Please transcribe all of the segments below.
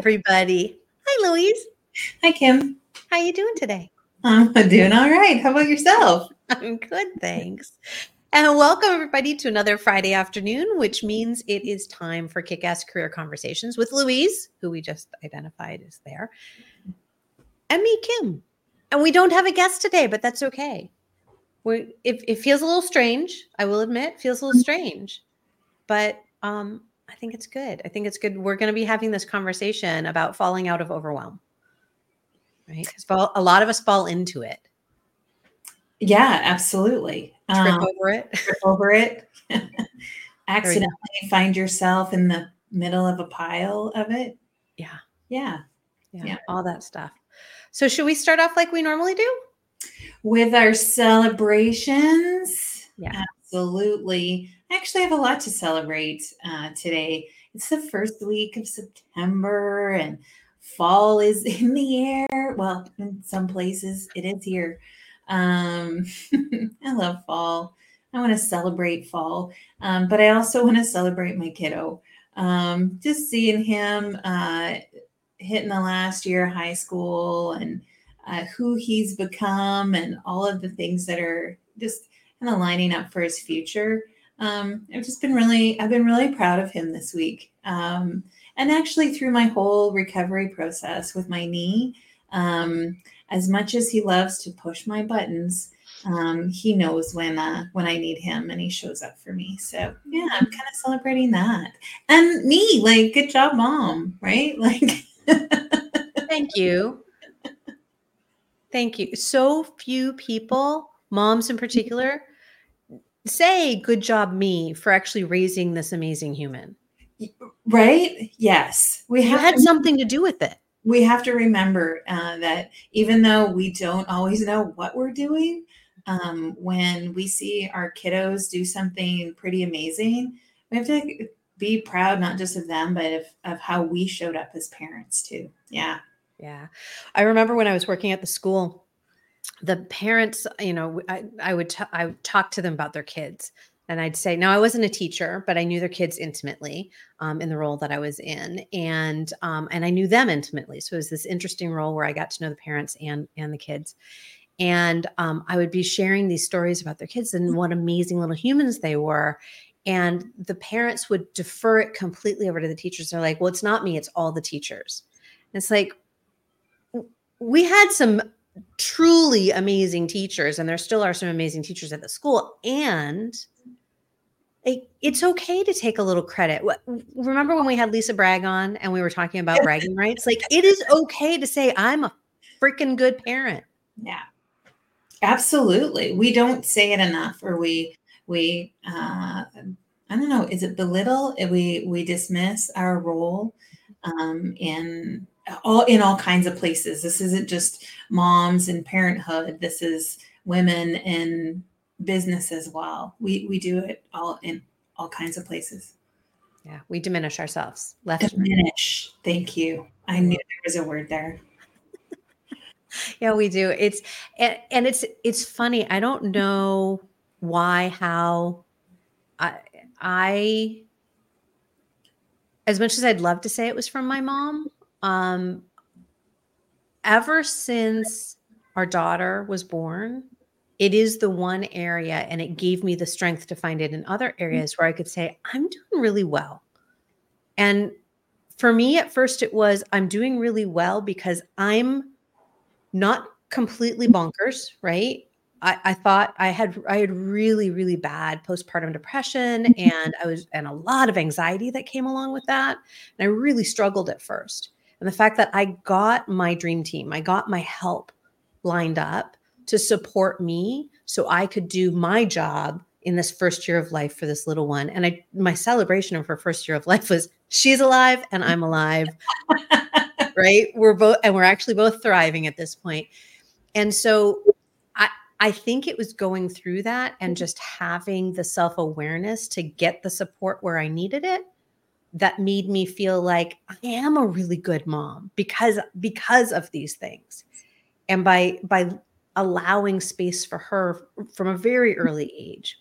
everybody. Hi, Louise. Hi, Kim. How are you doing today? I'm doing all right. How about yourself? I'm good, thanks. And welcome everybody to another Friday afternoon, which means it is time for kick-ass career conversations with Louise, who we just identified as there, and me, Kim. And we don't have a guest today, but that's okay. We it, it feels a little strange. I will admit, feels a little strange, but um, I think it's good. I think it's good. We're going to be having this conversation about falling out of overwhelm, right? Because a lot of us fall into it. Yeah, absolutely. Trip um, over it. Trip over it. Accidentally find yourself in the middle of a pile of it. Yeah. Yeah. Yeah. yeah. All that stuff. So, should we start off like we normally do? With our celebrations. Yeah. Absolutely. I actually have a lot to celebrate uh, today. It's the first week of September and fall is in the air. Well, in some places it is here. Um, I love fall. I want to celebrate fall, um, but I also want to celebrate my kiddo. Um, just seeing him uh, hitting the last year of high school and uh, who he's become and all of the things that are just kind of lining up for his future. Um, I've just been really, I've been really proud of him this week. Um, and actually, through my whole recovery process with my knee, um, as much as he loves to push my buttons, um, he knows when uh, when I need him, and he shows up for me. So yeah, I'm kind of celebrating that. And me, like, good job, mom. Right? Like, thank you, thank you. So few people, moms in particular, say good job me for actually raising this amazing human. Right? Yes. We have had something to do with it. We have to remember uh, that even though we don't always know what we're doing um, when we see our kiddos do something pretty amazing we have to be proud not just of them but of, of how we showed up as parents too. Yeah. Yeah. I remember when i was working at the school the parents, you know, I, I would t- I would talk to them about their kids, and I'd say, now I wasn't a teacher, but I knew their kids intimately um, in the role that I was in, and um, and I knew them intimately. So it was this interesting role where I got to know the parents and and the kids, and um, I would be sharing these stories about their kids and what amazing little humans they were. And the parents would defer it completely over to the teachers. They're like, well, it's not me, it's all the teachers. And it's like, we had some truly amazing teachers, and there still are some amazing teachers at the school. And it's okay to take a little credit. Remember when we had Lisa Bragg on and we were talking about bragging rights? Like it is okay to say, I'm a freaking good parent. Yeah. Absolutely. We don't say it enough, or we, we, uh, I don't know, is it belittle? We, we dismiss our role um, in all in all kinds of places. This isn't just moms and parenthood. This is women in business as well. We we do it all in all kinds of places. Yeah, we diminish ourselves. Left diminish. Thank you. I knew there was a word there. yeah, we do. It's and, and it's it's funny. I don't know why how I I as much as I'd love to say it was from my mom, um, ever since our daughter was born, it is the one area, and it gave me the strength to find it in other areas where I could say, I'm doing really well. And for me, at first, it was, I'm doing really well because I'm not completely bonkers, right? I, I, thought I had I had really really bad postpartum depression and I was and a lot of anxiety that came along with that and I really struggled at first and the fact that I got my dream team, I got my help lined up to support me so I could do my job in this first year of life for this little one. And I my celebration of her first year of life was she's alive and I'm alive. right? We're both and we're actually both thriving at this point. And so I I think it was going through that and just having the self-awareness to get the support where I needed it that made me feel like I am a really good mom because because of these things. And by by allowing space for her from a very early age.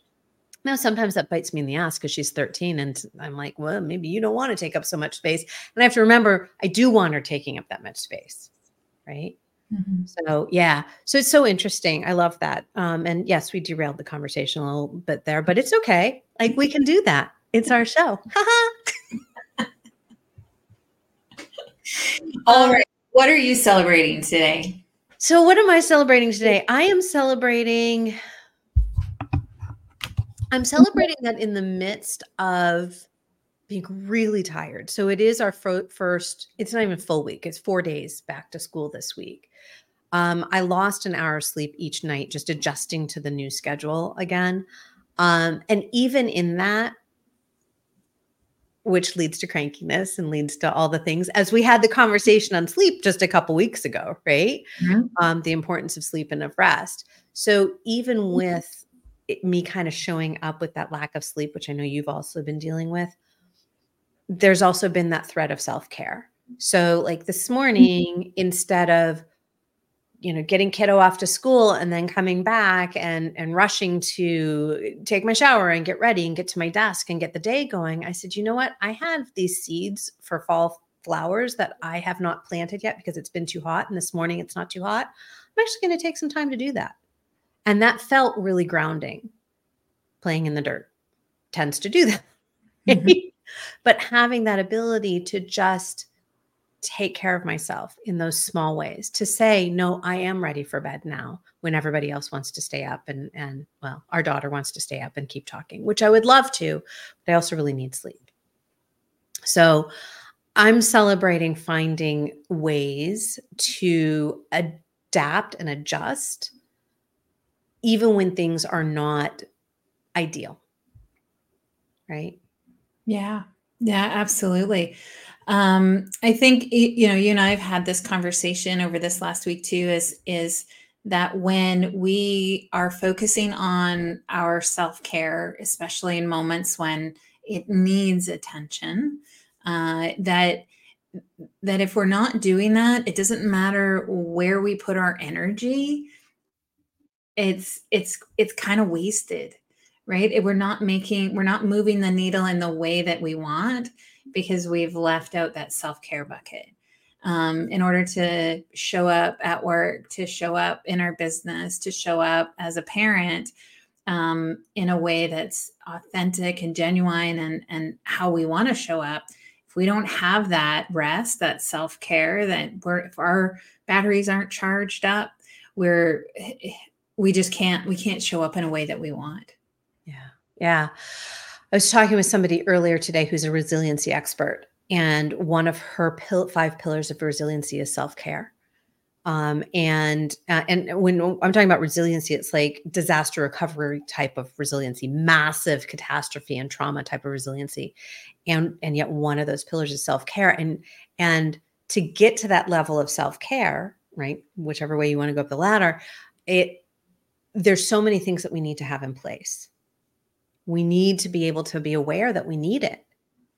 Now, sometimes that bites me in the ass because she's 13 and I'm like, well, maybe you don't want to take up so much space. And I have to remember, I do want her taking up that much space. Right. Mm-hmm. So, yeah. So it's so interesting. I love that. Um, and yes, we derailed the conversation a little bit there, but it's okay. Like we can do that. It's our show. All um, right. What are you celebrating today? So, what am I celebrating today? I am celebrating I'm celebrating that in the midst of being really tired. So it is our first, it's not even full week, it's four days back to school this week. Um, I lost an hour of sleep each night, just adjusting to the new schedule again. Um, and even in that, which leads to crankiness and leads to all the things, as we had the conversation on sleep just a couple weeks ago, right? Mm-hmm. Um, the importance of sleep and of rest. So even with it, me kind of showing up with that lack of sleep, which I know you've also been dealing with, there's also been that threat of self care. So, like this mm-hmm. morning, mm-hmm. instead of you know getting kiddo off to school and then coming back and and rushing to take my shower and get ready and get to my desk and get the day going i said you know what i have these seeds for fall flowers that i have not planted yet because it's been too hot and this morning it's not too hot i'm actually going to take some time to do that and that felt really grounding. Playing in the dirt tends to do that. Mm-hmm. but having that ability to just take care of myself in those small ways to say no i am ready for bed now when everybody else wants to stay up and and well our daughter wants to stay up and keep talking which i would love to but i also really need sleep so i'm celebrating finding ways to adapt and adjust even when things are not ideal. Right? Yeah. Yeah, absolutely. Um, I think you know, you and I have had this conversation over this last week too, is is that when we are focusing on our self-care, especially in moments when it needs attention, uh, that that if we're not doing that, it doesn't matter where we put our energy, it's it's it's kind of wasted right? We're not making we're not moving the needle in the way that we want because we've left out that self-care bucket. Um, in order to show up at work to show up in our business to show up as a parent um, in a way that's authentic and genuine and and how we want to show up if we don't have that rest that self-care that we're if our batteries aren't charged up we're we just can't we can't show up in a way that we want. Yeah. Yeah i was talking with somebody earlier today who's a resiliency expert and one of her pil- five pillars of resiliency is self-care. Um, and uh, and when i'm talking about resiliency it's like disaster recovery type of resiliency massive catastrophe and trauma type of resiliency. And and yet one of those pillars is self-care. And and to get to that level of self-care right whichever way you want to go up the ladder it there's so many things that we need to have in place. We need to be able to be aware that we need it,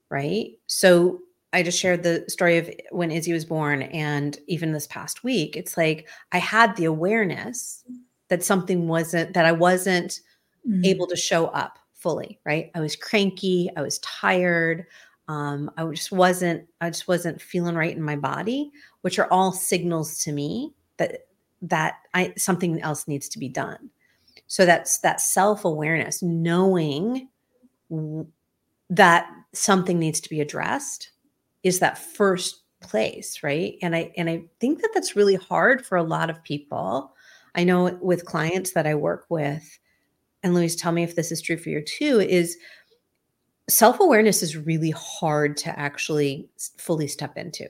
right? So I just shared the story of when Izzy was born, and even this past week, it's like I had the awareness that something wasn't, that I wasn't mm-hmm. able to show up fully, right? I was cranky, I was tired. Um, I just wasn't, I just wasn't feeling right in my body, which are all signals to me that that I something else needs to be done. So that's that self-awareness, knowing that something needs to be addressed is that first place, right? And I and I think that that's really hard for a lot of people. I know with clients that I work with and Louise tell me if this is true for you too is self-awareness is really hard to actually fully step into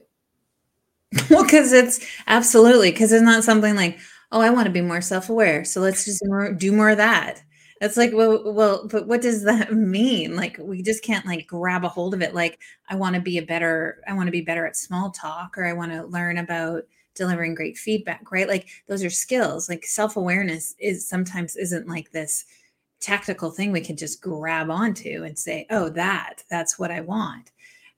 well, because it's absolutely because it's not something like, oh, I want to be more self-aware, so let's just do more of that. That's like, well, well, but what does that mean? Like, we just can't like grab a hold of it. Like, I want to be a better, I want to be better at small talk, or I want to learn about delivering great feedback, right? Like, those are skills. Like, self-awareness is sometimes isn't like this tactical thing we can just grab onto and say, oh, that, that's what I want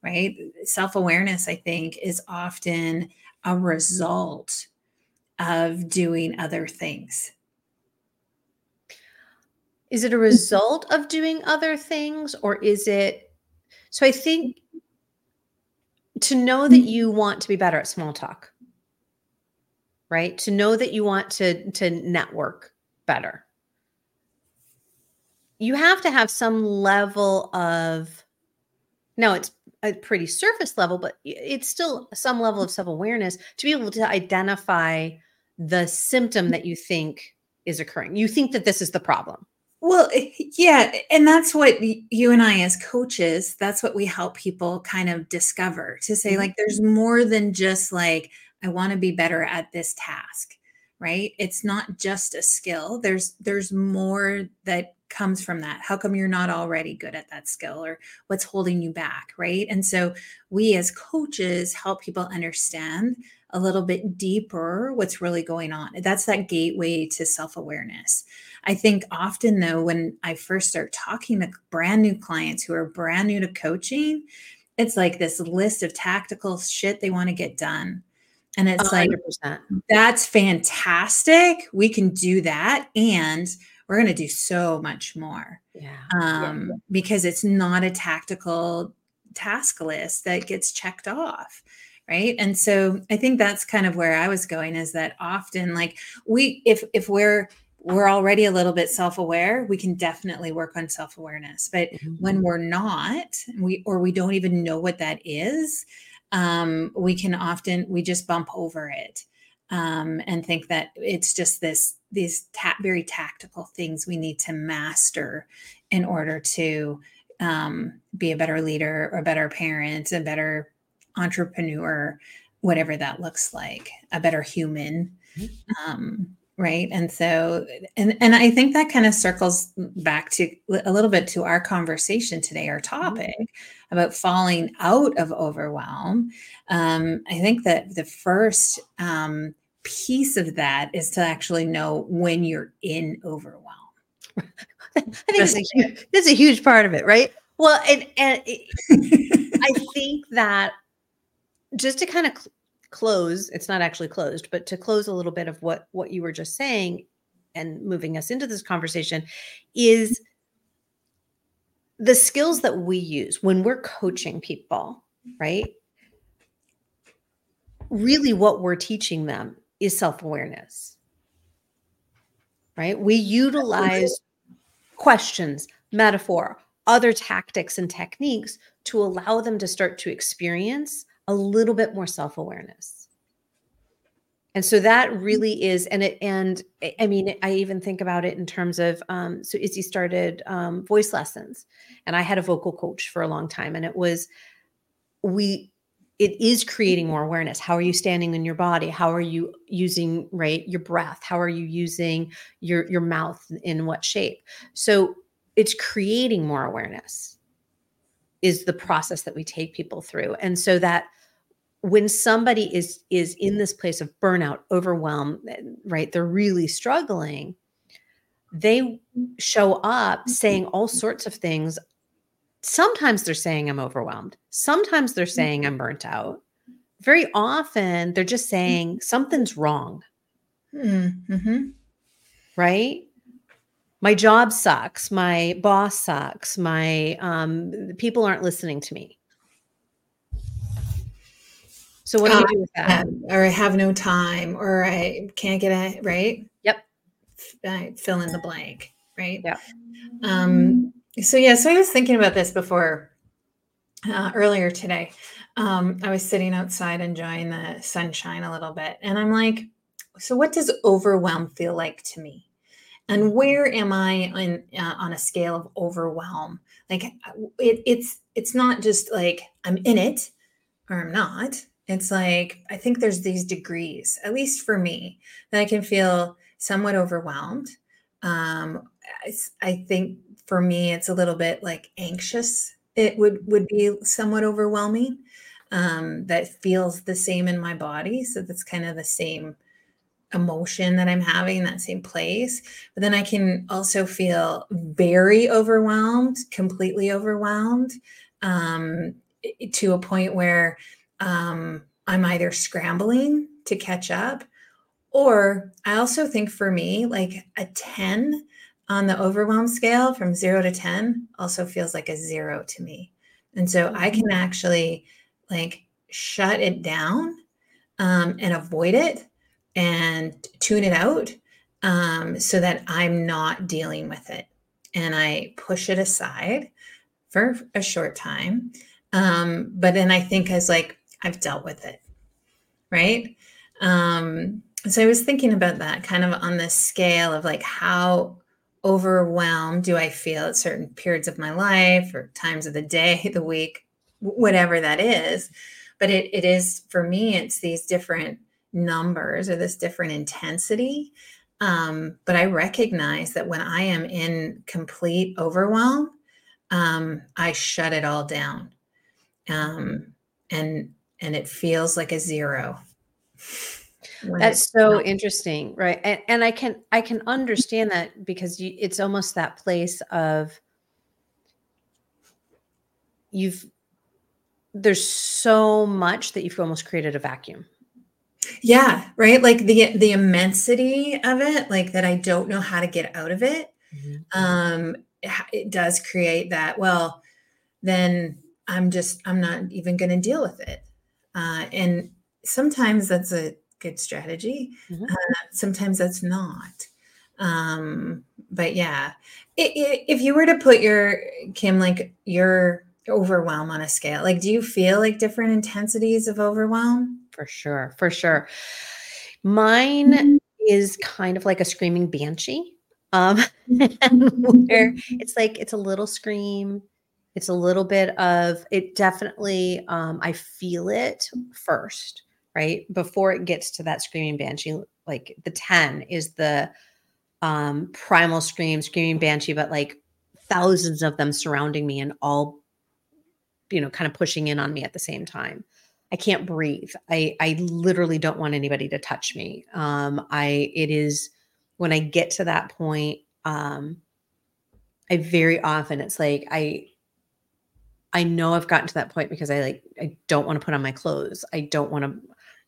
right? Self awareness, I think, is often a result of doing other things. Is it a result of doing other things or is it so I think to know that mm. you want to be better at small talk, right? To know that you want to to network better. You have to have some level of no, it's a pretty surface level, but it's still some level of self-awareness to be able to identify the symptom that you think is occurring. You think that this is the problem. Well, eh, yeah. And that's what you and I, as coaches, that's what we help people kind of discover to say, mm-hmm. like, there's more than just like, I want to be better at this task, right? It's not just a skill. There's, there's more that comes from that. How come you're not already good at that skill or what's holding you back, right? And so we as coaches help people understand a little bit deeper what's really going on. That's that gateway to self awareness. I think often, though, when I first start talking to brand new clients who are brand new to coaching, it's like this list of tactical shit they want to get done. And it's 100%. like, that's fantastic. We can do that. And we're going to do so much more. Yeah. Um, yeah. Because it's not a tactical task list that gets checked off right and so i think that's kind of where i was going is that often like we if if we're we're already a little bit self-aware we can definitely work on self-awareness but mm-hmm. when we're not we or we don't even know what that is um, we can often we just bump over it um, and think that it's just this these ta- very tactical things we need to master in order to um, be a better leader or better parent a better entrepreneur, whatever that looks like, a better human. Mm-hmm. Um, right and so and and i think that kind of circles back to a little bit to our conversation today our mm-hmm. topic mm-hmm. about falling out of overwhelm um, i think that the first um, piece of that is to actually know when you're in overwhelm i think that's a, huge, that's a huge part of it right well and and it, i think that just to kind of cl- close, it's not actually closed, but to close a little bit of what what you were just saying and moving us into this conversation is the skills that we use when we're coaching people, right? Really what we're teaching them is self-awareness. Right? We utilize questions, metaphor, other tactics and techniques to allow them to start to experience a little bit more self-awareness. And so that really is and it and i mean i even think about it in terms of um so izzy started um, voice lessons and i had a vocal coach for a long time and it was we it is creating more awareness. How are you standing in your body? How are you using right your breath? How are you using your your mouth in what shape? So it's creating more awareness is the process that we take people through. And so that when somebody is is in this place of burnout overwhelm right they're really struggling they show up mm-hmm. saying all sorts of things. Sometimes they're saying i'm overwhelmed. Sometimes they're saying mm-hmm. i'm burnt out. Very often they're just mm-hmm. saying something's wrong. Mm-hmm. right my job sucks. My boss sucks. My um, people aren't listening to me. So what do you do with that? Or i have no time or i can't get it right? Yep. I fill in the blank right? Yeah um so yeah so i was thinking about this before uh, earlier today. Um, i was sitting outside enjoying the sunshine a little bit and i'm like so what does overwhelm feel like to me and where am i on uh, on a scale of overwhelm? Like it, it's it's not just like i'm in it or i'm not. It's like i think there's these degrees at least for me that i can feel somewhat overwhelmed. Um I, I think for me it's a little bit like anxious. It would would be somewhat overwhelming um that feels the same in my body. So that's kind of the same emotion that I'm having in that same place. But then I can also feel very overwhelmed, completely overwhelmed, um, to a point where um, I'm either scrambling to catch up, or I also think for me, like a 10 on the overwhelm scale from zero to 10 also feels like a zero to me. And so I can mm-hmm. actually like shut it down um, and avoid it and tune it out um, so that I'm not dealing with it. And I push it aside for a short time. Um, but then I think as like, I've dealt with it. Right. Um, so I was thinking about that kind of on the scale of like how overwhelmed do I feel at certain periods of my life or times of the day, the week, whatever that is. But it, it is for me, it's these different numbers or this different intensity. Um, but I recognize that when I am in complete overwhelm, um, I shut it all down. Um, and and it feels like a zero. That's so not. interesting, right? And, and I can I can understand that because you, it's almost that place of you've there's so much that you've almost created a vacuum. Yeah, right. Like the the immensity of it, like that I don't know how to get out of it. Mm-hmm. Um, it, it does create that. Well, then I'm just I'm not even going to deal with it. Uh, and sometimes that's a good strategy. Mm-hmm. Uh, sometimes that's not. Um, but yeah, it, it, if you were to put your Kim like your overwhelm on a scale, like do you feel like different intensities of overwhelm? For sure, for sure. Mine mm-hmm. is kind of like a screaming banshee. Um, where it's like it's a little scream, it's a little bit of it definitely um, i feel it first right before it gets to that screaming banshee like the 10 is the um primal scream screaming banshee but like thousands of them surrounding me and all you know kind of pushing in on me at the same time i can't breathe i i literally don't want anybody to touch me um i it is when i get to that point um i very often it's like i I know I've gotten to that point because I like I don't want to put on my clothes. I don't want to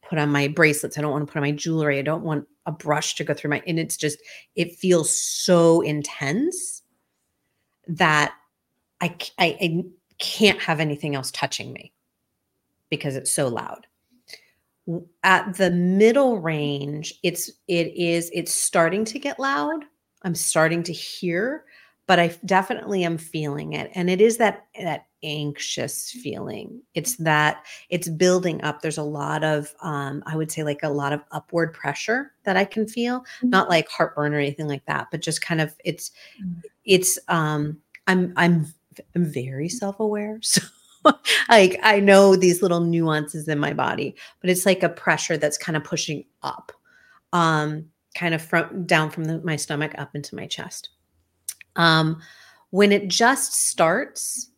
put on my bracelets. I don't want to put on my jewelry. I don't want a brush to go through my and it's just it feels so intense that I I, I can't have anything else touching me because it's so loud. At the middle range, it's it is it's starting to get loud. I'm starting to hear, but I definitely am feeling it. And it is that that anxious feeling. It's that it's building up. There's a lot of um, I would say like a lot of upward pressure that I can feel. Mm-hmm. Not like heartburn or anything like that, but just kind of it's mm-hmm. it's um I'm I'm I'm very self-aware. So like I know these little nuances in my body, but it's like a pressure that's kind of pushing up. Um kind of from down from the, my stomach up into my chest. Um, when it just starts,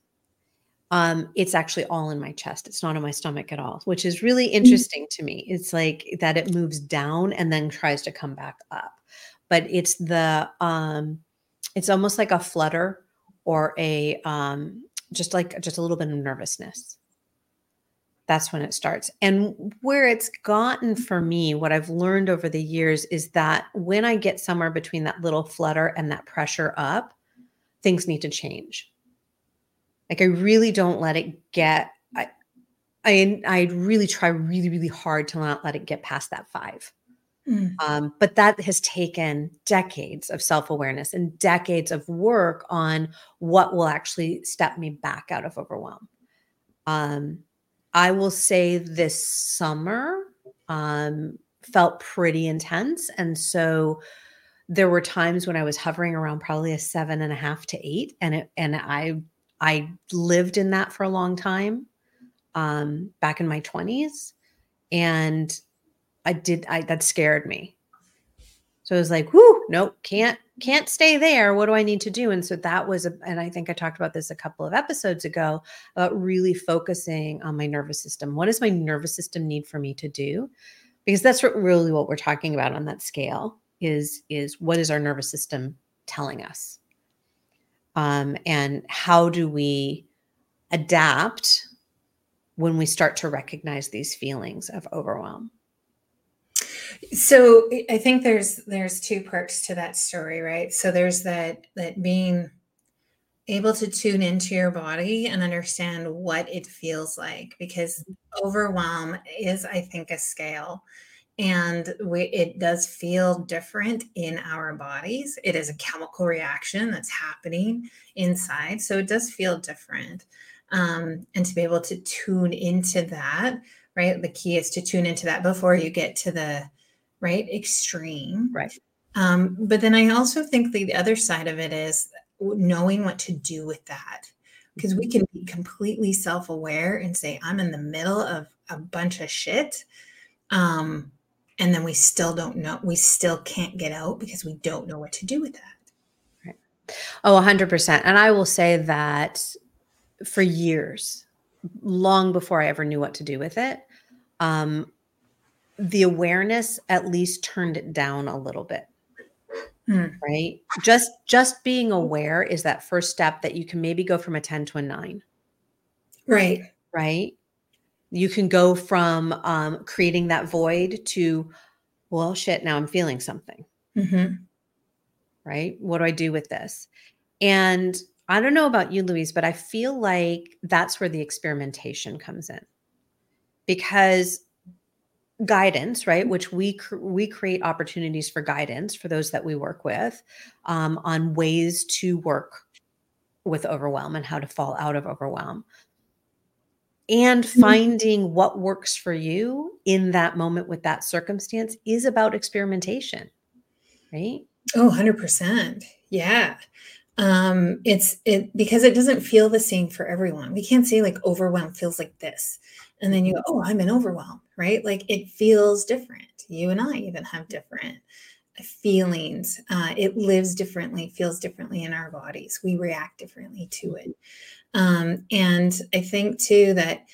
um, it's actually all in my chest. It's not in my stomach at all, which is really mm. interesting mm-hmm. to me. It's like that it moves down and then tries to come back up. But it's the um, it's almost like a flutter or a um, just like just a little bit of nervousness. That's when it starts. And where it's gotten for me, what I've learned over the years is that when I get somewhere between that little flutter and that pressure up, things need to change. Like I really don't let it get I I I really try really really hard to not let it get past that 5. Mm. Um, but that has taken decades of self-awareness and decades of work on what will actually step me back out of overwhelm. Um, I will say this summer um, felt pretty intense. And so there were times when I was hovering around probably a seven and a half to eight. And it, and I, I lived in that for a long time um, back in my 20s. And I did, I, that scared me. So I was like, whoo, nope, can't, can't stay there. What do I need to do? And so that was, a, and I think I talked about this a couple of episodes ago about really focusing on my nervous system. What does my nervous system need for me to do? Because that's what really what we're talking about on that scale is is what is our nervous system telling us um, and how do we adapt when we start to recognize these feelings of overwhelm So I think there's there's two parts to that story, right? So there's that that being able to tune into your body and understand what it feels like because overwhelm is I think a scale and we, it does feel different in our bodies. It is a chemical reaction that's happening inside, so it does feel different. Um, and to be able to tune into that, right? The key is to tune into that before you get to the right? Extreme, right? Um, but then I also think the other side of it is knowing what to do with that. Because we can be completely self-aware and say i'm in the middle of a bunch of shit um, and then we still don't know we still can't get out because we don't know what to do with that. Right. Oh 100% and i will say that for years long before i ever knew what to do with it um, the awareness at least turned it down a little bit. Hmm. right? Just just being aware is that first step that you can maybe go from a 10 to a 9 right. Right? You can go from um, creating that void to well shit now i'm feeling something. Mm-hmm. right? What do i do with this? And i don't know about you louise but i feel like that's where the experimentation comes in. Because guidance right which we cr- we create opportunities for guidance for those that we work with um, on ways to work with overwhelm and how to fall out of overwhelm. And mm-hmm. finding what works for you in that moment with that circumstance is about experimentation right? Oh 100% yeah. Um it's it because it doesn't feel the same for everyone. We can't say like overwhelm feels like this and then you go oh i'm in overwhelm right like it feels different you and i even have different feelings uh, it lives differently feels differently in our bodies we react differently to it um, and I think too that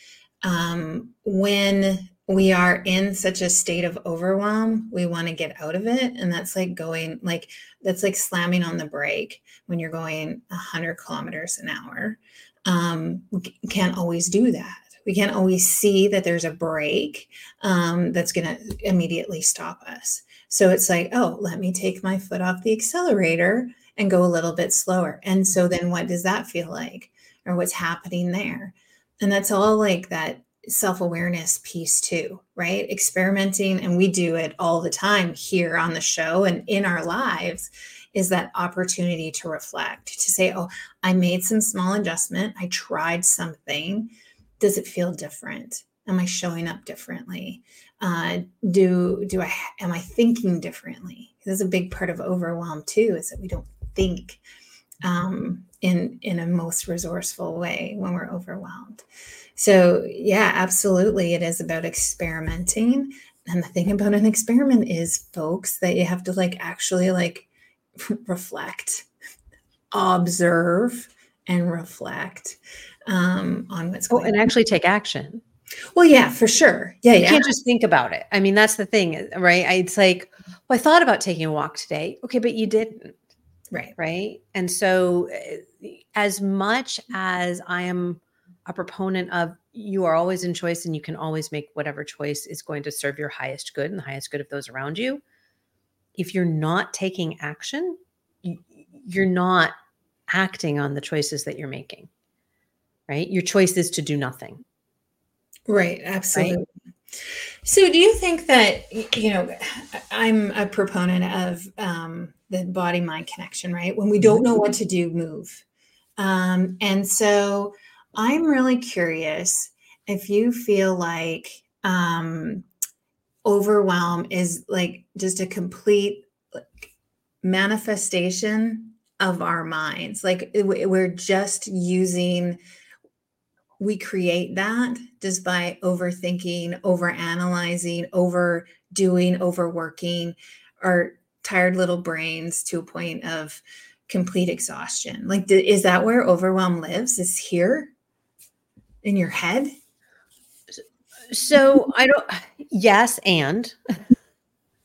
um, when we are in such a state of overwhelm, we want to get out of it. And that's like going, like, that's like slamming on the brake when you're going 100 kilometers an hour. Um, can't always do that. We can't always see that there's a brake um, that's going to immediately stop us. So it's like, oh, let me take my foot off the accelerator and go a little bit slower. And so then what does that feel like? or what's happening there. And that's all like that self awareness piece, too, right? Experimenting, and we do it all the time here on the show and in our lives, is that opportunity to reflect, to say, oh, I made some small adjustment, I tried something. Does it feel different? Am I showing up differently? Uh, do do I am I thinking differently? This is a big part of overwhelm too, is that we don't think um, in in a most resourceful way when we're overwhelmed. So yeah, absolutely, it is about experimenting. And the thing about an experiment is, folks, that you have to like actually like reflect, observe, and reflect um, on what's going. Oh, and on. actually take action. Well, yeah, for sure. Yeah, you yeah. can't just think about it. I mean, that's the thing, right? It's like, well, I thought about taking a walk today. Okay, but you didn't. Right. Right. And so, eh, as much as I am a proponent of you are always in choice and you can always make whatever choice is going to serve your highest good and the highest good of those around you, if you're not taking action, you're not acting on the choices that you're making. Right. Your choice is to do nothing. Right. Absolutely. Right? So, do you think that, you know, I'm a proponent of um, the body mind connection, right? When we don't know what to do, move. Um, and so, I'm really curious if you feel like um, overwhelm is like just a complete like, manifestation of our minds. Like, we're just using we create that just by overthinking, overanalyzing, overdoing, overworking our tired little brains to a point of complete exhaustion. Like, is that where overwhelm lives? Is here in your head? So I don't, yes, and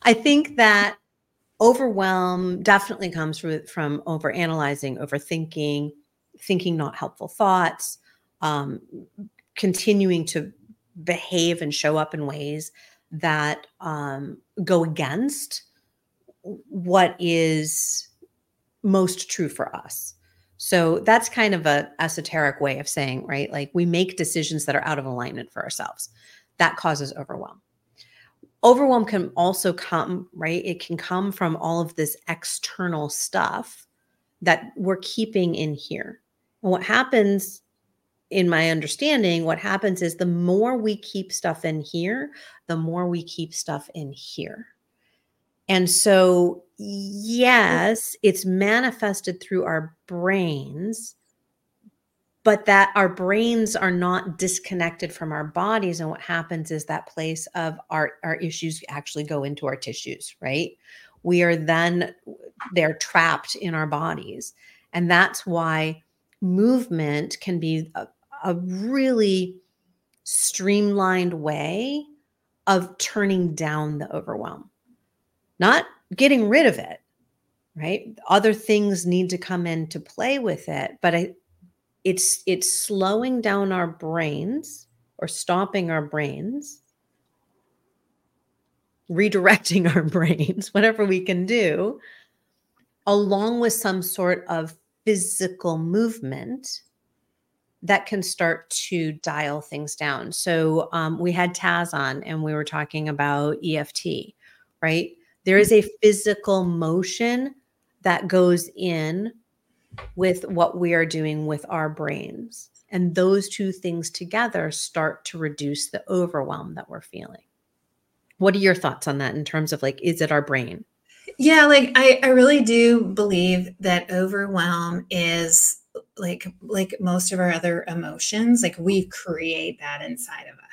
I think that overwhelm definitely comes from, from overanalyzing, overthinking, thinking not helpful thoughts um, continuing to behave and show up in ways that um, go against what is most true for us. So that's kind of a esoteric way of saying, right? Like we make decisions that are out of alignment for ourselves. That causes overwhelm. Overwhelm can also come, right? It can come from all of this external stuff that we're keeping in here. And what happens in my understanding, what happens is the more we keep stuff in here, the more we keep stuff in here. And so, mm-hmm. yes, it's manifested through our brains, but that our brains are not disconnected from our bodies. And what happens is that place of our, our issues actually go into our tissues, right? We are then, they're trapped in our bodies. And that's why movement can be a, a really streamlined way of turning down the overwhelm, not getting rid of it, right? Other things need to come into play with it, but I, it's it's slowing down our brains or stopping our brains redirecting our brains whatever we can do along with some sort of physical movement that can start to dial things down. So um, we had Taz on and we were talking about EFT, right? There is a physical motion that goes in with what we are doing with our brains. And those two things together start to reduce the overwhelm that we're feeling. What are your thoughts on that in terms of like, is it our brain? Yeah, like I, I really do believe that overwhelm is like like most of our other emotions like we create that inside of us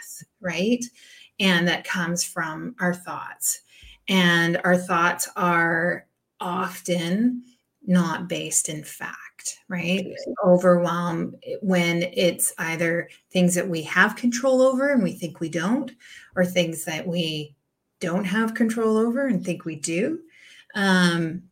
right? And that comes from our thoughts. And our thoughts are often not based in fact right? Overwhelm when it's either things that we have control over and we think we don't or things that we don't have control over and think we do. Um,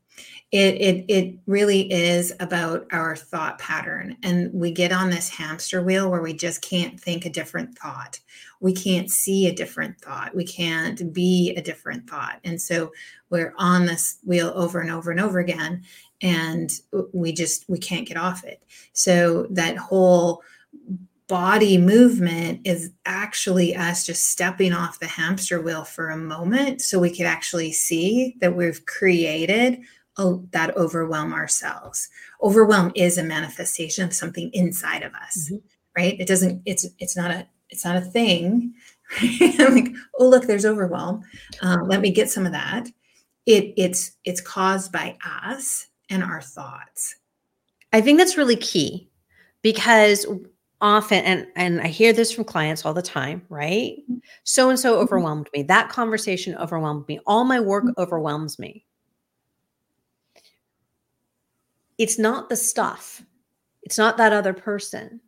it, it it really is about our thought pattern. And we get on this hamster wheel where we just can't think a different thought. We can't see a different thought. We can't be a different thought. And so we're on this wheel over and over and over again and we just we can't get off it. So that whole body movement is actually us just stepping off the hamster wheel for a moment so we could actually see that we've created that overwhelm ourselves. Overwhelm is a manifestation of something inside of us, mm-hmm. right? It doesn't. It's it's not a it's not a thing. I'm like, oh look, there's overwhelm. Um, let me get some of that. It it's it's caused by us and our thoughts. I think that's really key because often and and I hear this from clients all the time, right? So and so overwhelmed me. That conversation overwhelmed me. All my work mm-hmm. overwhelms me it's not the stuff. It's not that other person.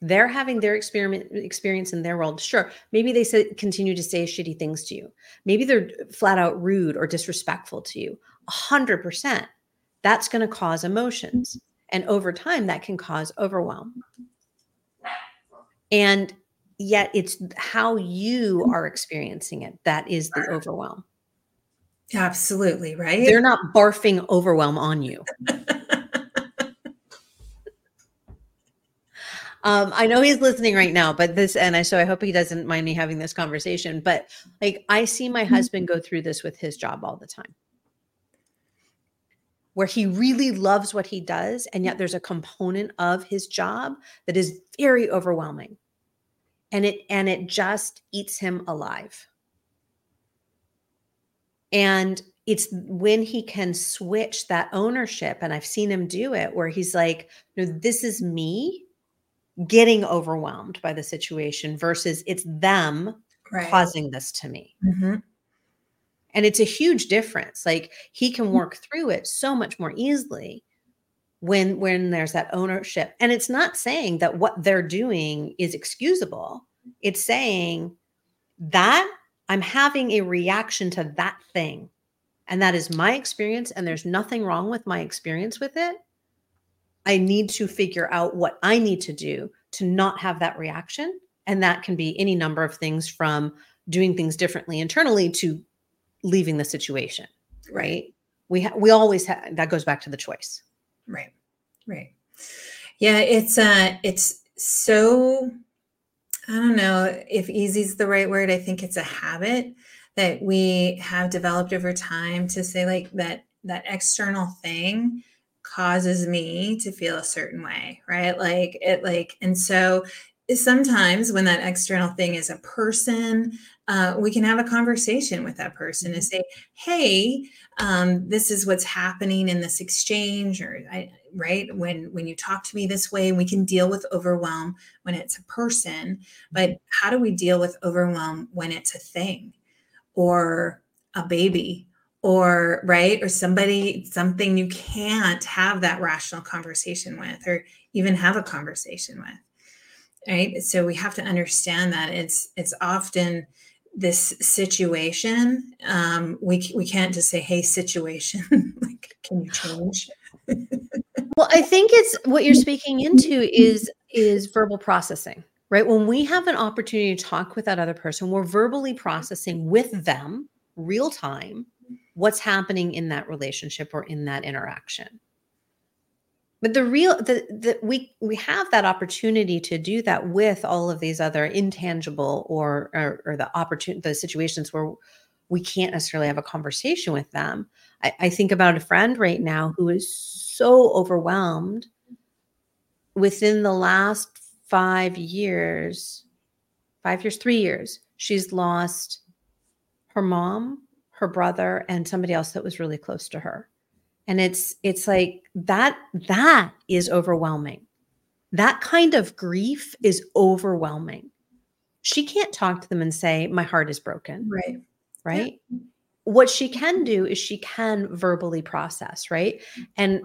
They're having their experiment experience in their world. Sure maybe they say, continue to say shitty things to you. Maybe they're flat out rude or disrespectful to you. 100% that's going to cause emotions. And over time that can cause overwhelm. And yet it's how you are experiencing it that is the overwhelm. Absolutely right? They're not barfing overwhelm on you Um, I know he's listening right now, but this, and I, so I hope he doesn't mind me having this conversation. But like, I see my mm-hmm. husband go through this with his job all the time, where he really loves what he does, and yet there's a component of his job that is very overwhelming, and it and it just eats him alive. And it's when he can switch that ownership, and I've seen him do it, where he's like, "No, this is me." Getting overwhelmed by the situation versus it's them right. causing this to me. Mm-hmm. And it's a huge difference. Like he can mm-hmm. work through it so much more easily when when there's that ownership. And it's not saying that what they're doing is excusable. It's saying that I'm having a reaction to that thing. And that is my experience and there's nothing wrong with my experience with it. I need to figure out what I need to do to not have that reaction. And that can be any number of things from doing things differently internally to leaving the situation, right? We ha- we always have that goes back to the choice. Right. Right. Yeah, it's uh it's so I don't know if easy is the right word. I think it's a habit that we have developed over time to say like that that external thing causes me to feel a certain way, right? Like it like and so sometimes when that external thing is a person uh, we can have a conversation with that person and mm-hmm. say hey um, this is what's happening in this exchange or I, right when when you talk to me this way we can deal with overwhelm when it's a person but mm-hmm. how do we deal with overwhelm when it's a thing or a baby or right or somebody something you can't have that rational conversation with or even have a conversation with right? So we have to understand that it's it's often this situation um we we can't just say hey situation like can you change? Well i think it's what you're speaking into is is verbal processing right? When we have an opportunity to talk with that other person we're verbally processing with them real time what's happening in that relationship or in that interaction. But the real the, the we we have that opportunity to do that with all of these other intangible or or, or the opportunity the situations where we can't necessarily have a conversation with them. I, I think about a friend right now who is so overwhelmed within the last five years five years three years she's lost her mom her brother and somebody else that was really close to her. And it's it's like that that is overwhelming. That kind of grief is overwhelming. She can't talk to them and say my heart is broken right. right? Yeah. what she can do is she can verbally process right? Mm-hmm. And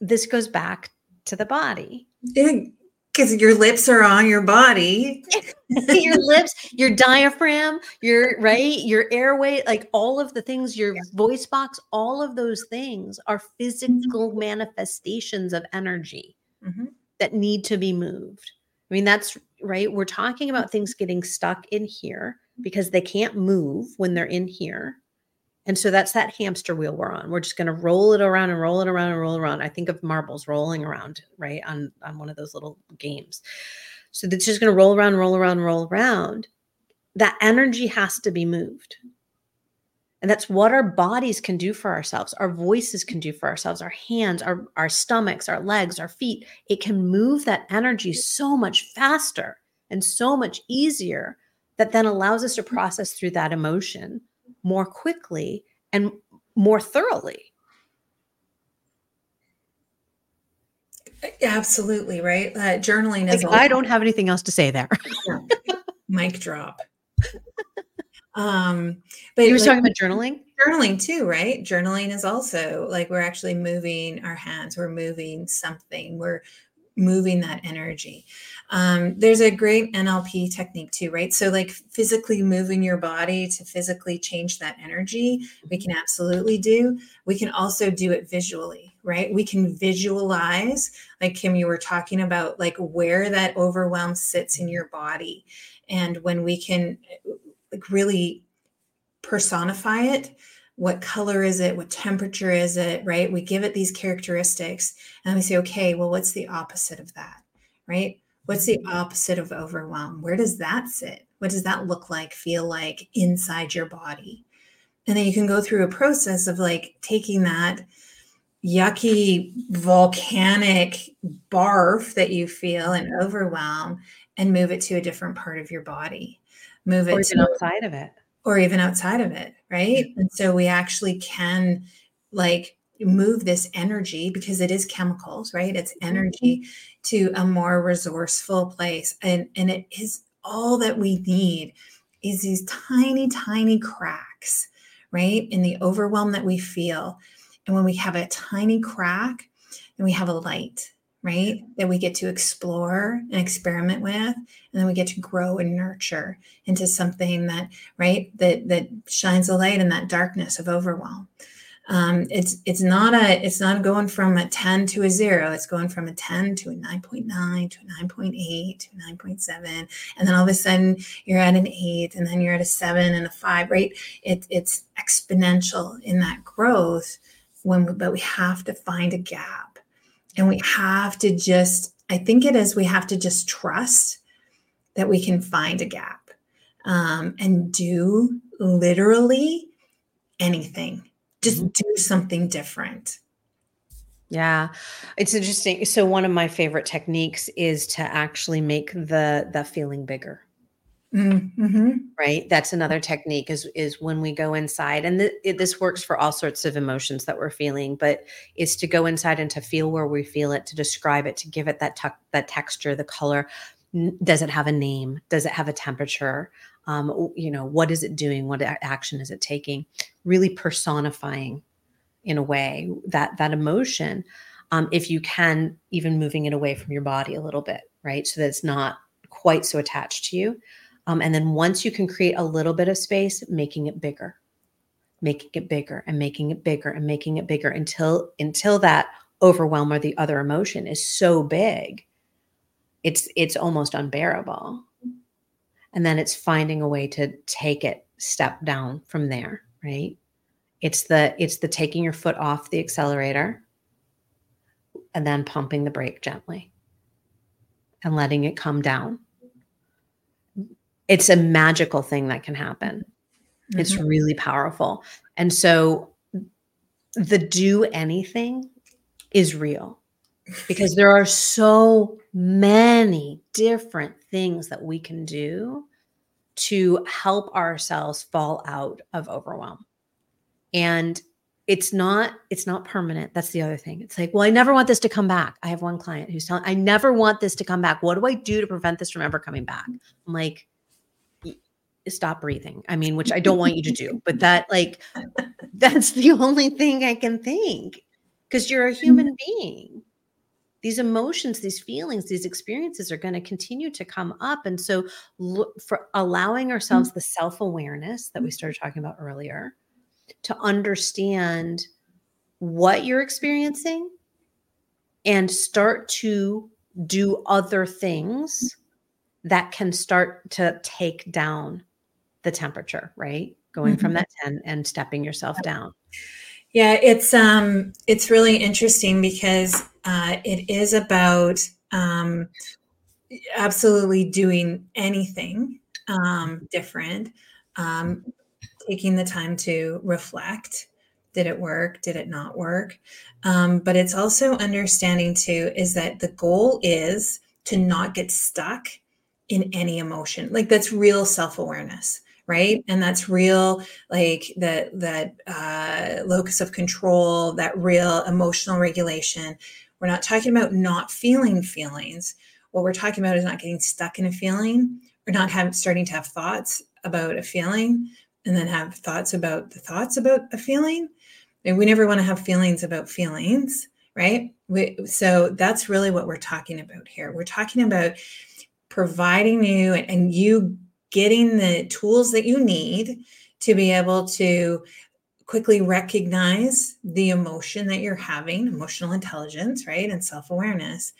this goes back to the body. Yeah because your lips are on your body your lips your diaphragm your right your airway like all of the things your yeah. voice box all of those things are physical mm-hmm. manifestations of energy mm-hmm. that need to be moved i mean that's right we're talking about things getting stuck in here because they can't move when they're in here and so that's that hamster wheel we're on. We're just going to roll it around and roll it around and roll around. I think of marbles rolling around, right? On on one of those little games. So it's just going to roll around, roll around, roll around. That energy has to be moved. And that's what our bodies can do for ourselves. Our voices can do for ourselves, our hands, our, our stomachs, our legs, our feet. It can move that energy so much faster and so much easier that then allows us to process through that emotion more quickly and more thoroughly. Absolutely right. Uh, journaling is. Like, I don't have anything else to say there. Mic drop. um, but you were like, talking about journaling. Journaling too, right? Journaling is also like we're actually moving our hands. We're moving something. We're moving that energy. Um, there's a great NLP technique too, right? So, like physically moving your body to physically change that energy, we can absolutely do. We can also do it visually, right? We can visualize, like Kim, you were talking about, like where that overwhelm sits in your body. And when we can like really personify it, what color is it what temperature is it right we give it these characteristics and we say okay well what's the opposite of that right what's the opposite of overwhelm? Where does that sit? What does that look like feel like inside your body? And then you can go through a process of like taking that yucky volcanic barf that you feel and overwhelm and move it to a different part of your body. Move it to outside of it. Or even outside of it right? And so we actually can like move this energy because it is chemicals right it's mm-hmm. energy to a more resourceful place and and it is all that we need is these tiny tiny cracks right in the overwhelm that we feel and when we have a tiny crack and we have a light right? That we get to explore and experiment with, and then we get to grow and nurture into something that, right, that that shines a light in that darkness of overwhelm. Um, it's it's not a it's not going from a 10 to a zero. It's going from a 10 to a 9.9 to a 9.8 to a 9.7 and then all of a sudden you're at an 8 and then you're at a 7 and a 5 right? It, it's exponential in that growth when we, but we have to find a gap. And we have to just i think it is we have to just trust that we can find a gap um, and do literally anything just mm-hmm. do something different. Yeah. It's interesting. So one of my favorite techniques is to actually make the the feeling bigger. Mm-hmm. right? That's another technique is is when we go inside and th- it, this works for all sorts of emotions that we're feeling but is to go inside and to feel where we feel it to describe it to give it that tuck that texture the color does it have a name? Does it have a temperature? Um, you know what is it doing? What action is it taking? Really personifying in a way that that emotion um, if you can even moving it away from your body a little bit right? So that it's not quite so attached to you. Um, and then once you can create a little bit of space making it bigger. Making it bigger and making it bigger and making it bigger until until that overwhelm or the other emotion is so big it's it's almost unbearable. And then it's finding a way to take it step down from there right? It's the it's the taking your foot off the accelerator and then pumping the brake gently and letting it come down. It's a magical thing that can happen. Mm-hmm. it's really powerful. And so the do anything is real because there are so many different things that we can do to help ourselves fall out of overwhelm. And it's not it's not permanent. That's the other thing. It's like well i never want this to come back. I have one client who's telling i never want this to come back. What do i do to prevent this from ever coming back? I'm like stop breathing. I mean which i don't want you to do but that like that's the only thing i can think because you're a mm-hmm. human being these emotions these feelings these experiences are going to continue to come up and so look for allowing ourselves mm-hmm. the self-awareness that we started talking about earlier to understand what you're experiencing and start to do other things that can start to take down the temperature right going mm-hmm. from that 10 and stepping yourself down yeah it's um it's really interesting because uh, it is about um, absolutely doing anything um, different, um, taking the time to reflect. Did it work? Did it not work? Um, but it's also understanding too is that the goal is to not get stuck in any emotion. Like that's real self awareness right and that's real like that that uh, locus of control that real emotional regulation we're not talking about not feeling feelings. What we're talking about is not getting stuck in a feeling or not having starting to have thoughts about a feeling and then have thoughts about the thoughts about a feeling. And we never want to have feelings about feelings, right? We, so that's really what we're talking about here. We're talking about providing you and, and you getting the tools that you need to be able to quickly recognize the emotion that you're having, emotional intelligence, right? And self awareness.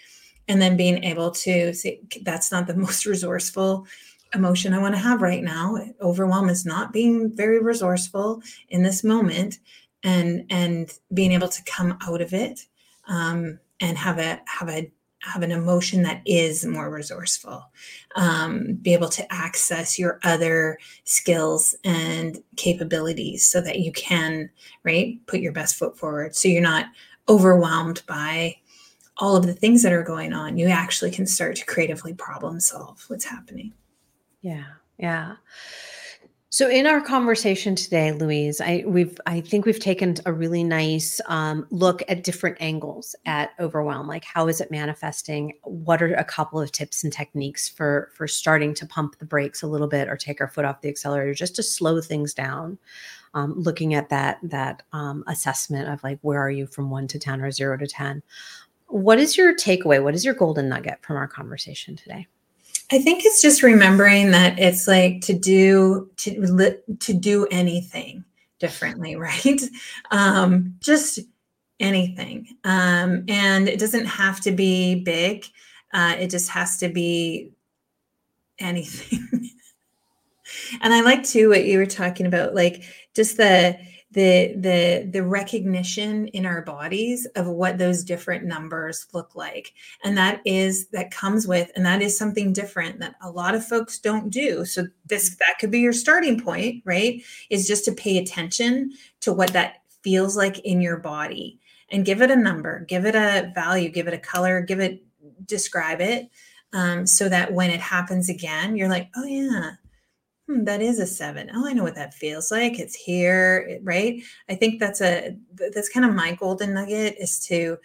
And then being able to say, that's not the most resourceful emotion I want to have right now. Overwhelm is not being very resourceful in this moment and and being able to come out of it um, and have a have a have an emotion that is more resourceful um, be able to access your other skills and capabilities so that you can right put your best foot forward. So you're not overwhelmed by all of the things that are going on. You actually can start to creatively problem solve what's happening. Yeah yeah so in our conversation today, Louise, I we've I think we've taken a really nice um, look at different angles at overwhelm. Like how is it manifesting? What are a couple of tips and techniques for for starting to pump the brakes a little bit or take our foot off the accelerator just to slow things down? Um, looking at that that um, assessment of like where are you from one to ten or zero to ten. What is your takeaway? What is your golden nugget from our conversation today? I think it's just remembering that it's like to do to to do anything. differently, right? Um, just anything. Um, and it doesn't have to be big, uh, it just has to be anything. and I like too what you were talking about, like just the the the the recognition in our bodies of what those different numbers look like. And that is that comes with and that is something different that a lot of folks don't do. So this mm. that could be your starting point right is just to pay attention to what that feels like in your body. And give it a number give it a value give it a color give it describe it um, so that when it happens again you're like oh yeah hmm, that is a seven. Oh, I know what that feels like. It's here, right? I think that's a that's kind of my golden nugget is to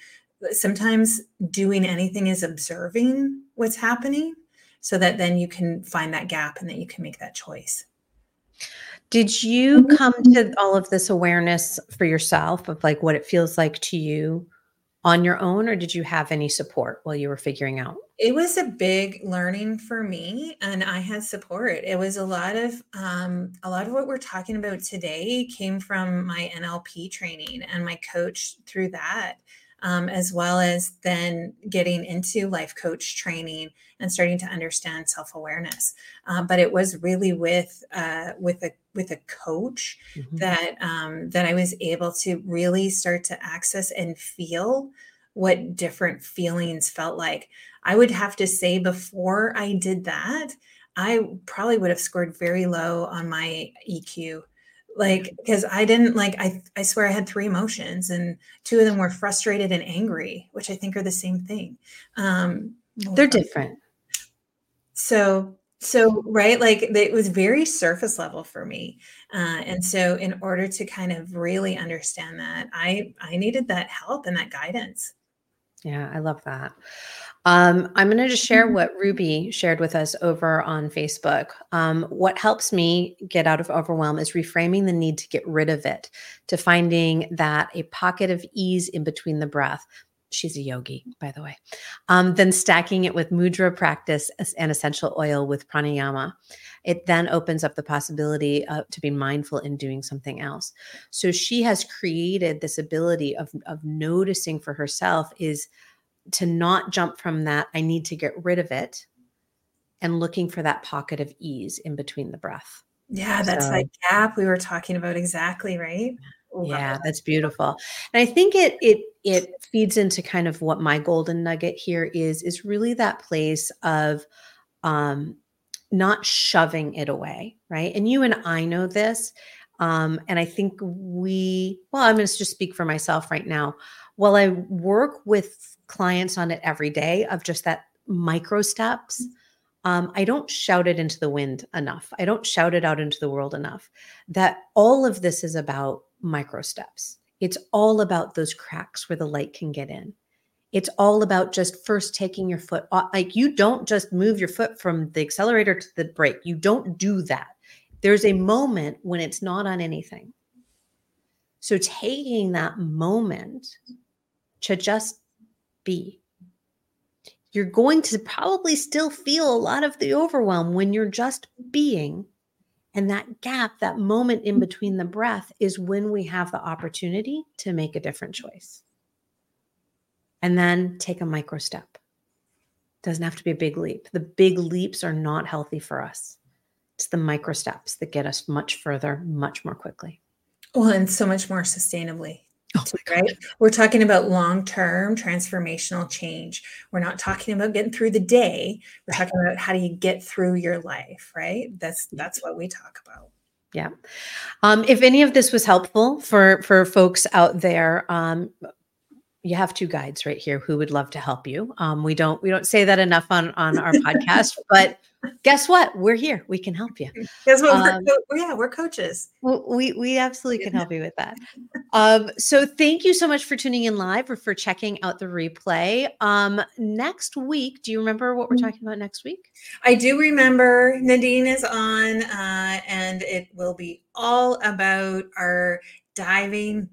sometimes doing anything is observing what's happening so that then you can find that gap and that you can make that choice. Did you mm-hmm. come to all of this awareness for yourself of like what it feels like to you on your own, or did you have any support while you were figuring out? It was a big learning for me, and I had support. It was a lot of um, a lot of what we're talking about today came from my NLP training and my coach through that, um, as well as then getting into life coach training and starting to understand self awareness. Uh, but it was really with uh, with a with a coach mm-hmm. that um, that I was able to really start to access and feel what different feelings felt like. I would have to say before I did that, I probably would have scored very low on my EQ like because i didn't like i i swear i had three emotions and two of them were frustrated and angry which i think are the same thing. Um they're different. So so right? Like it was very surface level for me. Uh, and so in order to kind of really understand that i i needed that help and that guidance. Yeah i love that um, I'm going to just share what Ruby shared with us over on Facebook. Um, what helps me get out of overwhelm is reframing the need to get rid of it, to finding that a pocket of ease in between the breath. She's a yogi, by the way. Um, then stacking it with mudra practice and essential oil with pranayama. It then opens up the possibility uh, to be mindful in doing something else. So she has created this ability of, of noticing for herself is to not jump from that, I need to get rid of it and looking for that pocket of ease in between the breath. Yeah, that's so, that gap we were talking about exactly, right? Yeah, that's beautiful. And I think it it it feeds into kind of what my golden nugget here is is really that place of um not shoving it away, right? And you and I know this. Um, and I think we, well, I'm going to just speak for myself right now. While I work with clients on it every day of just that micro steps. Um, I don't shout it into the wind enough. I don't shout it out into the world enough that all of this is about micro steps. It's all about those cracks where the light can get in. It's all about just first taking your foot off. Like you don't just move your foot from the accelerator to the brake. You don't do that. There's a moment when it's not on anything. So taking that moment to just be. You're going to probably still feel a lot of the overwhelm when you're just being. And that gap, that moment in between the breath, is when we have the opportunity to make a different choice. And then take a micro step. Doesn't have to be a big leap. The big leaps are not healthy for us. It's the micro steps that get us much further, much more quickly. Well, and so much more sustainably. Oh right? We're talking about long term transformational change. We're not talking about getting through the day. We're talking about how do you get through your life, right? That's that's what we talk about. Yeah. Um, if any of this was helpful for for folks out there, um, you have two guides right here who would love to help you. Um, we don't we don't say that enough on on our podcast, but guess what? We're here. We can help you. Guess what? Um, we're, yeah, we're coaches. We we absolutely can help you with that. Um, so thank you so much for tuning in live or for checking out the replay. Um, next week, do you remember what we're mm. talking about next week? I do remember. Nadine is on, uh, and it will be all about our diving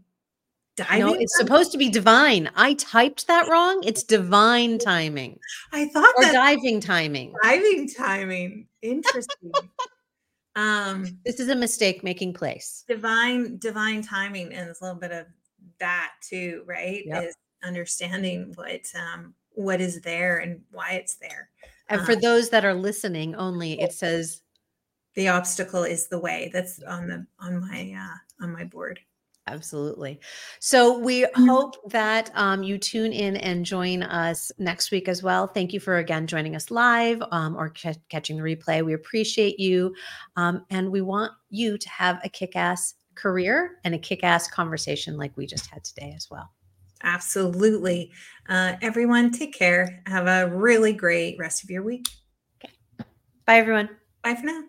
Diving no, it's supposed to be divine. I typed that wrong. It's divine timing. I thought or diving timing. Diving timing. Interesting. Um, this is a mistake making place. Divine, divine timing, and it's a little bit of that too, right? Yep. Is understanding what um, what is there and why it's there. And for Um, those that are listening only, it says the obstacle is the way. That's on the on my uh, on my board. Absolutely. So we Mhm. hope that um, you tune in and join us next week as well. Thank you for again joining us live um, or ca- catching the replay. We appreciate you. Um, and we want you to have a kick ass career and a kick ass conversation like we just had today as well. Absolutely. Uh, everyone, take care. Have a really great rest of your week. Okay. Bye, everyone. Bye for now.